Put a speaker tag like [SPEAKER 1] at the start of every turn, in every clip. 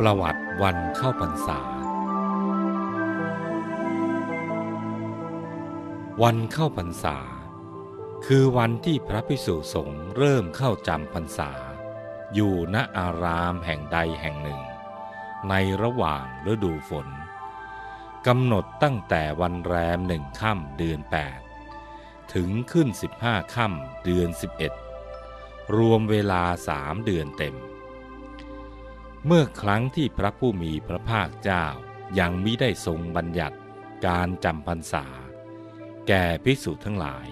[SPEAKER 1] ประวัติวันเข้าพรรษา วันเข้าพรรษา คือวันที่พระภิกษุสงฆ์เริ่มเข้าจำพรรษา อยู่ณอารามแห่งใดแห่งหนึ่ง ในระหว่างฤดูฝนกำหนดตั้งแต่วันแรมหนึ่งค่ำเดือนแปดถึงขึ้นสิบห้าค่ำเดือนสิบเอ็ดรวมเวลาสามเดือนเต็ม เมื่อครั้งที่พระผู้มีพระภาคเจ้ายังมิได้ทรงบัญญัติการจำพรรษา แก่ภิกษุทั้งหลาย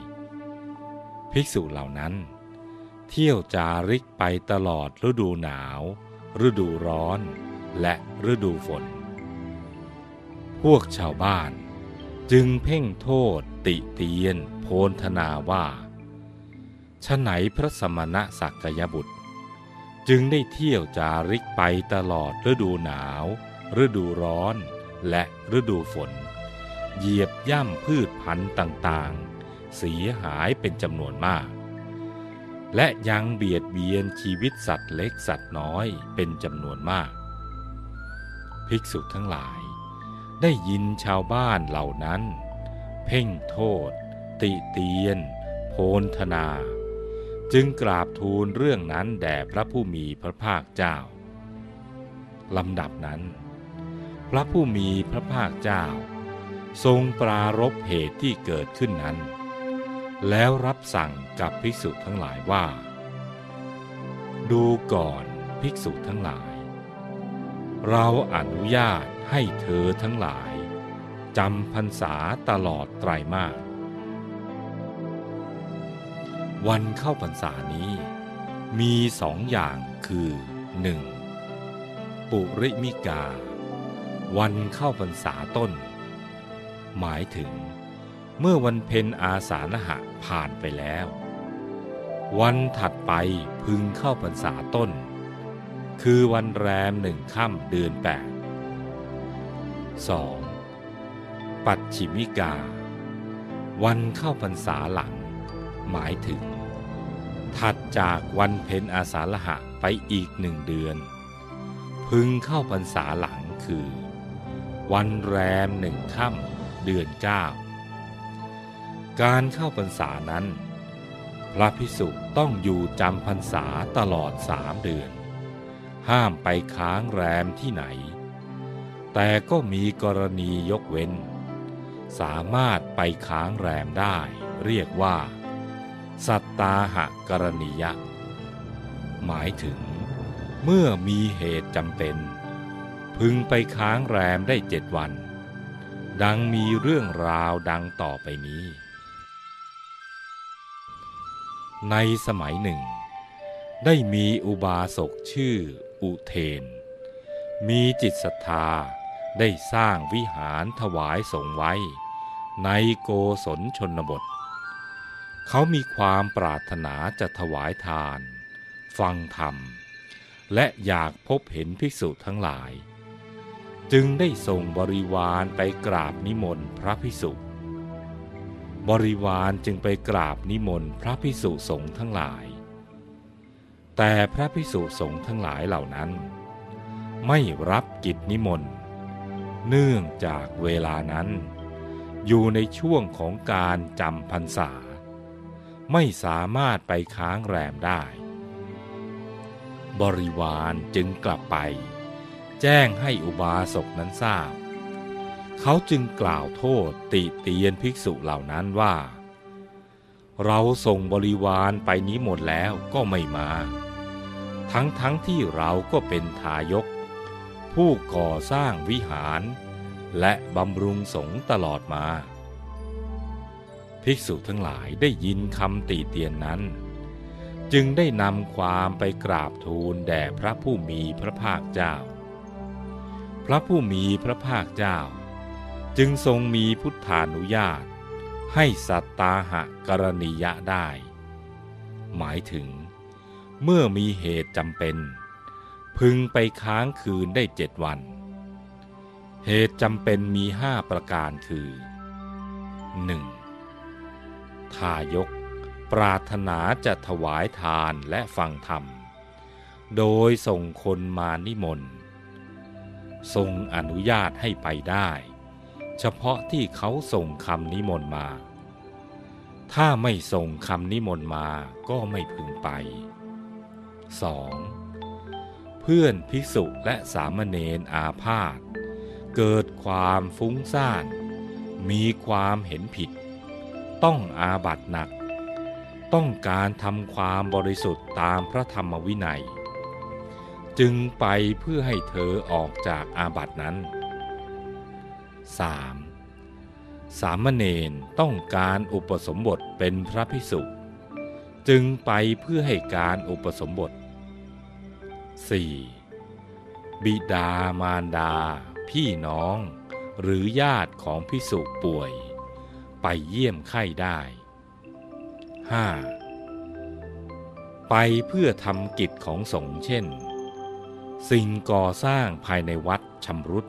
[SPEAKER 1] ภิกษุเหล่านั้น เที่ยวจาริกไปตลอดฤดูหนาว ฤดูร้อนและฤดูฝน พวกชาวบ้านจึงเพ่งโทษติเตียนโพนธนาว่าฉไหนพระสมณะสักกยบุตร จึงได้เที่ยวจาริกไปตลอดฤดูหนาว ฤดูร้อน และฤดูฝน เหยียบย่ำพืชพันธุ์ต่างๆ เสียหายเป็นจำนวนมาก และยังเบียดเบียนชีวิตสัตว์เล็กสัตว์น้อยเป็นจำนวนมาก ภิกษุทั้งหลาย ได้ยินชาวบ้านเหล่านั้น เพ่งโทษ ติเตียน โพนธนา จึงกราบทูลเรื่องนั้นแด่พระผู้มีพระภาคเจ้าลำดับนั้น พระผู้มีพระภาคเจ้า ทรงปรารบเหตุที่เกิดขึ้นนั้น แล้วรับสั่งกับภิกษุทั้งหลายว่า ดูก่อนภิกษุทั้งหลาย เราอนุญาตให้เธอทั้งหลายจำพรรษาตลอดไตรมาส วันเข้าพรรษานี้ มีสองอย่างคือ 1. ปุริมิกา วันเข้าพรรษาต้น หมายถึง เมื่อวันเพ็ญอาสาฬหะผ่านไปแล้ว วันถัดไปพึงเข้าพรรษาต้น คือวันแรมหนึ่งค่ำเดือนแปด 2. ปัจฉิมิกา วันเข้าพรรษาหลัง หมายถึง ถัดจากวันเพ็ญอาสาฬหะไปอีกหนึ่งเดือน พึงเข้าพรรษาหลังคือ วันแรมหนึ่งค่ำเดือนเก้าการเข้าพรรษานั้น พระพิสุต้องอยู่จำพรรษาตลอดสามเดือน ห้ามไปค้างแรมที่ไหน แต่ก็มีกรณียกเว้น สามารถไปค้างแรมได้เรียกว่า สัตตาหะกรณียะ หมายถึง เมื่อมีเหตุจำเป็น พึงไปค้างแรมได้เจ็ดวัน ดังมีเรื่องราวดังต่อไปนี้ ในสมัยหนึ่ง ได้มีอุบาสกชื่ออุเทน มีจิตศรัทธาได้สร้างวิหารถวายสงไว้ ในโกศลชนบท เขามีความปรารถนาจะถวายทาน ฟังธรรม และอยากพบเห็นภิกษุทั้งหลาย จึงได้ส่งบริวารไปกราบนิมนต์พระภิกษุ บริวารจึงไปกราบนิมนต์พระภิกษุสงฆ์ทั้งหลาย แต่พระภิกษุสงฆ์ทั้งหลายเหล่านั้น ไม่รับกิจนิมนต์ เนื่องจากเวลานั้น อยู่ในช่วงของการจำพรรษา ไม่สามารถไปค้างแรมได้ บริวารจึงกลับไป แจ้งให้อุบาสกนั้นทราบ เขาจึงกล่าวโทษติเตียนภิกษุเหล่านั้นว่า เราส่งบริวารไปนี้หมดแล้วก็ไม่มา ทั้งทั้งที่เราก็เป็นทายก ผู้ก่อสร้างวิหาร และบำรุงสงตลอดมา ภิกษุทั้งหลายได้ยินคำตีเตียนนั้น จึงได้นำความไปกราบทูลแด่พระผู้มีพระภาคเจ้า พระผู้มีพระภาคเจ้า จึงทรงมีพุทธานุญาต ให้สัตตาหะกรณียะได้ หมายถึง เมื่อมีเหตุจำเป็น พึงไปค้างคืนได้เจ็ดวัน เหตุจำเป็นมีห้าประการคือ 1. ทายก ปรารถนาจะถวายทานและฟังธรรม โดยส่งคนมานิมนต์ ทรงอนุญาตให้ไปได้ เฉพาะที่เขาส่งคำนิมนต์มา ถ้าไม่ส่งคำนิมนต์มาก็ไม่พึงไป 2. เพื่อนภิกษุและสามเณรอาพาธเกิดความฟุ้งซ่าน มีความเห็นผิด ต้องอาบัตหนัก ต้องการทำความบริสุทธิ์ตามพระธรรมวินัย จึงไปเพื่อให้เธอออกจากอาบัตินั้น 3. สามเณรต้องการอุปสมบทเป็นพระภิกษุ จึงไปเพื่อให้การอุปสมบท 4. บิดามารดา พี่น้อง หรือญาติของพิสุป่วย ไปเยี่ยมไข้ได้ 5. ไปเพื่อทำกิจของสงฆ์เช่น สิ่งก่อสร้างภายในวัดชำรุด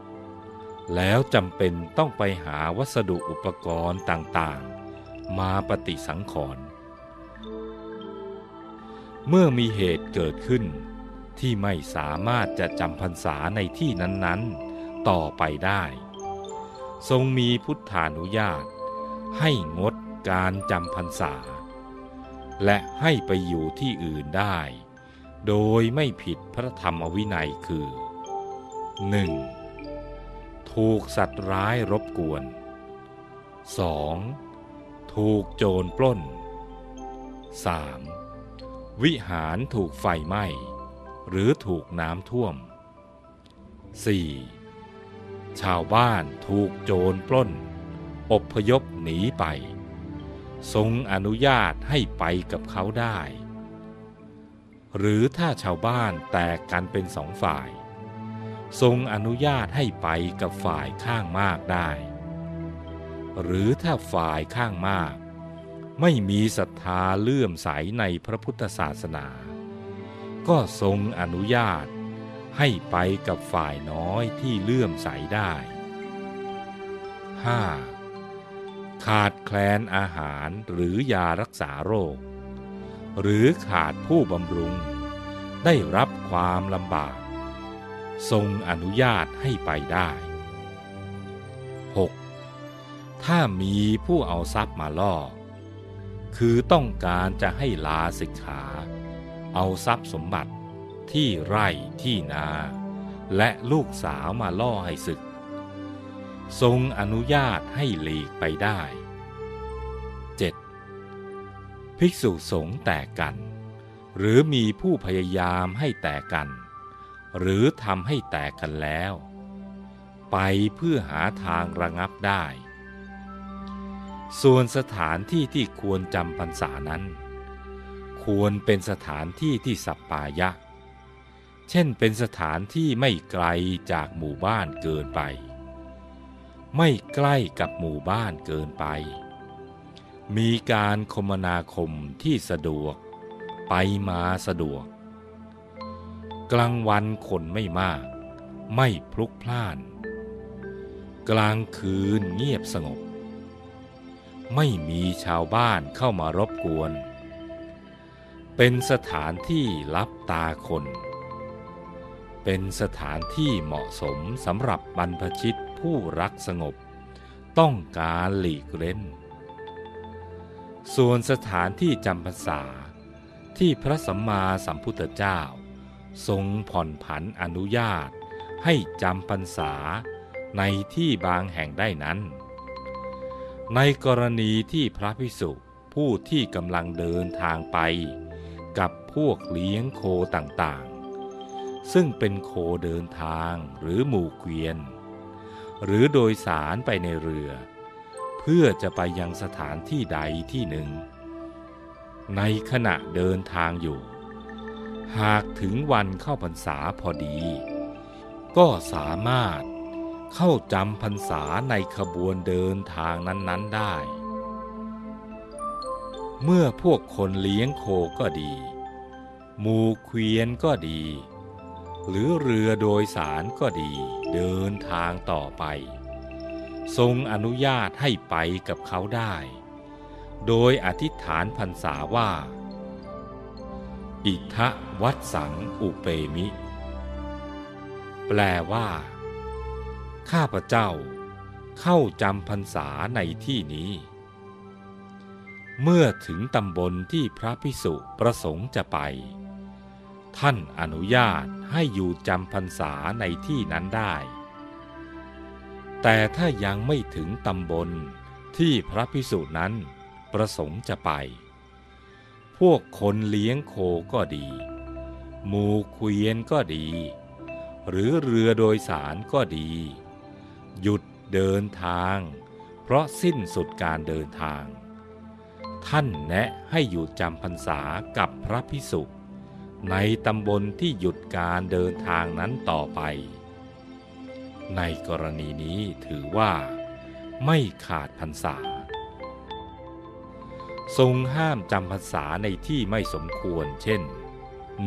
[SPEAKER 1] แล้วจำเป็นต้องไปหาวัสดุอุปกรณ์ต่างๆ มาปฏิสังขรณ์เมื่อมีเหตุเกิดขึ้นที่ไม่สามารถจะจำพรรษาในที่นั้นๆ ต่อไปได้ ทรงมีพุทธานุญาต ให้งดการจำพรรษา และให้ไปอยู่ที่อื่นได้ โดยไม่ผิดพระธรรมวินัยคือ 1. ถูกสัตว์ร้ายรบกวน 2. ถูกโจรปล้น 3. วิหารถูกไฟไหม้ หรือถูกน้ำท่วม 4. ชาวบ้านถูกโจรปล้น อบพยพหนีไป ทรงอนุญาตให้ไปกับเขาได้ หรือถ้าชาวบ้านแตกกันเป็นสองฝ่าย ทรงอนุญาตให้ไปกับฝ่ายข้างมากได้ หรือถ้าฝ่ายข้างมาก ไม่มีศรัทธาเลื่อมใสในพระพุทธศาสนา ก็ทรงอนุญาตให้ไปกับฝ่ายน้อยที่เลื่อมใสได้ 5. ขาดแคลนอาหารหรือยารักษาโรค หรือขาดผู้บำรุง ได้รับความลำบาก ทรงอนุญาตให้ไปได้ 6. ถ้ามีผู้เอาทรัพย์มาล่อ คือต้องการจะให้ลาสิกขา เอาทรัพย์สมบัติที่ไร่ที่นา และลูกสาวมาล่อให้ศึก ทรงอนุญาตให้หลีกไปได้ 7. ภิกษุสงฆ์แตกกัน หรือมีผู้พยายามให้แตกกัน หรือทำให้แตกกันแล้ว ไปเพื่อหาทางระงับได้ ส่วนสถานที่ที่ควรจำพรรษานั้น ควรเป็นสถานที่ที่สัปปายะ เช่นเป็นสถานที่ไม่ไกลจากหมู่บ้านเกินไป ไม่ใกล้กับหมู่บ้านเกินไป มีการคมนาคมที่สะดวก ไปมาสะดวก กลางวันคนไม่มาก ไม่พลุกพล่าน กลางคืนเงียบสงบ ไม่มีชาวบ้านเข้ามารบกวน เป็นสถานที่รับตาคน เป็นสถานที่เหมาะสมสำหรับบรรพชิต ผู้รักสงบ ต้องการหลีกเล่นส่วนสถานที่จำพรรษาที่พระสัมมาสัมพุทธเจ้า ทรงผ่อนผันอนุญาตให้จำพรรษาในที่บางแห่งได้นั้น ในกรณีที่พระพิสุผู้ที่กำลังเดินทางไป กับพวกเลี้ยงโคต่างๆ ซึ่งเป็นโคเดินทางหรือหมู่เกวียน หรือโดยสารไปในเรือ เพื่อจะไปยังสถานที่ใดที่หนึ่ง ในขณะเดินทางอยู่ หากถึงวันเข้าพรรษาพอดี ก็สามารถเข้าจำพรรษาในขบวนเดินทางนั้น ๆได้ เมื่อพวกคนเลี้ยงโคก็ดีหมูเกวียนก็ดี หรือเรือโดยสารก็ดี เดินทางต่อไป ทรงอนุญาตให้ไปกับเขาได้ โดยอธิษฐานพรรษาว่า อิทะวัดสังอุเปมิ แปลว่า ข้าพเจ้าเข้าจำพรรษาในที่นี้ เมื่อถึงตำบลที่พระพิสุประสงค์จะไป ท่านอนุญาตให้อยู่จำพรรษาในที่นั้นได้ แต่ถ้ายังไม่ถึงตำบลที่พระพิสุนั้นประสงค์จะไป พวกคนเลี้ยงโคก็ดี หมูเกวียนก็ดี หรือเรือโดยสารก็ดี หยุดเดินทาง เพราะสิ้นสุดการเดินทาง ท่านแนะให้อยู่จำพรรษากับพระพิสุ ในตำบลที่หยุดการเดินทางนั้นต่อไป ในกรณีนี้ถือว่า ไม่ขาดพรรษา ทรงห้ามจำพรรษาในที่ไม่สมควรเช่น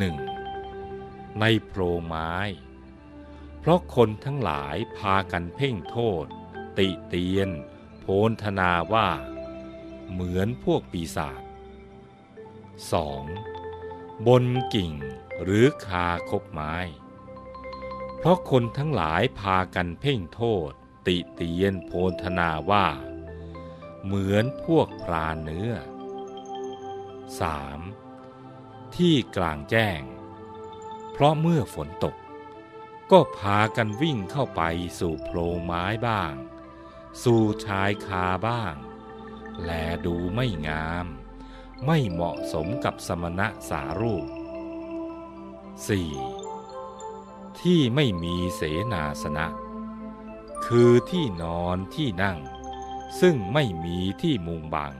[SPEAKER 1] 1. ในโพรงไม้ เพราะคนทั้งหลายพากันเพ่งโทษ ติเตียน โพนธนาว่า เหมือนพวกปีศาจ 2. บนกิ่งหรือคาคบไม้ เพราะคนทั้งหลายพากันเพ่งโทษติเตียนโพนธนาว่า เหมือนพวกพรานเนื้อ 3. ที่กลางแจ้ง เพราะเมื่อฝนตก ก็พากันวิ่งเข้าไปสู่โพรงไม้บ้าง สู่ชายคาบ้าง แลดูไม่งาม ไม่เหมาะสมกับสมณะสารูป 4. ที่ไม่มีเสนาสนะ คือที่นอนที่นั่ง ซึ่งไม่มีที่มุงบัง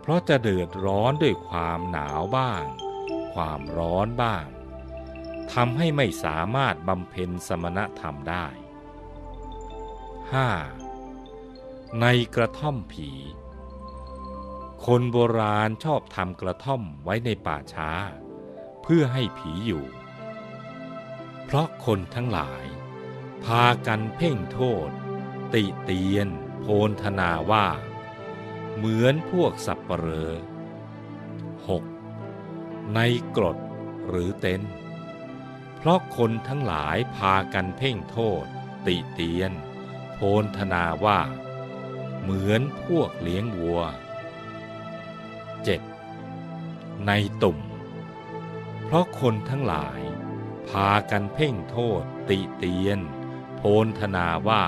[SPEAKER 1] เพราะจะเดือดร้อนด้วยความหนาวบ้าง ความร้อนบ้างทำให้ไม่สามารถบำเพ็ญสมณธรรมได้ 5. ในกระท่อมผี คนโบราณชอบทำกระท่อมไว้ในป่าช้า เพื่อให้ผีอยู่ เพราะคนทั้งหลาย พากันเพ่งโทษ ติเตียน โพนธนาว่า เหมือนพวกสับปเหรอ 6. ในกรดหรือเต็นเพราะคนทั้งหลายพากันเพ่งโทษ ติเตียน โพนธนาว่า เหมือนพวกเลี้ยงวัว 7. ในตุ่ม เพราะคนทั้งหลาย พากันเพ่งโทษติเตียน โพนธนาว่า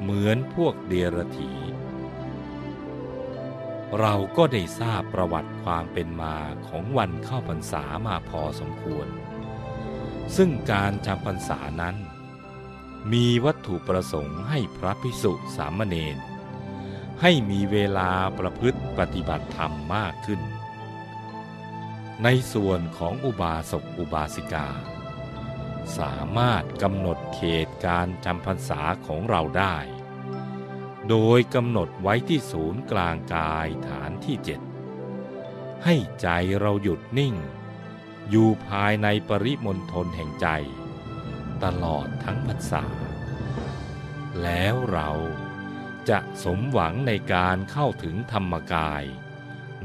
[SPEAKER 1] เหมือนพวกเดรถี เราก็ได้ทราบประวัติความเป็นมาของวันเข้าพรรษามาพอสมควร ซึ่งการจำพรรษานั้น มีวัตถุประสงค์ให้พระพิสุสามเณร ให้มีเวลาประพฤติปฏิบัติธรรมมากขึ้น ในส่วนของอุบาสกอุบาสิกา สามารถกำหนดเขตการจำพรรษาของเราได้ โดยกำหนดไว้ที่ศูนย์กลางกายฐานที่เจ็ดให้ใจเราหยุดนิ่ง อยู่ภายในปริมณฑลแห่งใจ ตลอดทั้งพรรษา แล้วเรา จะสมหวังในการเข้าถึงธรรมกาย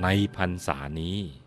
[SPEAKER 1] ในพรรษานี้「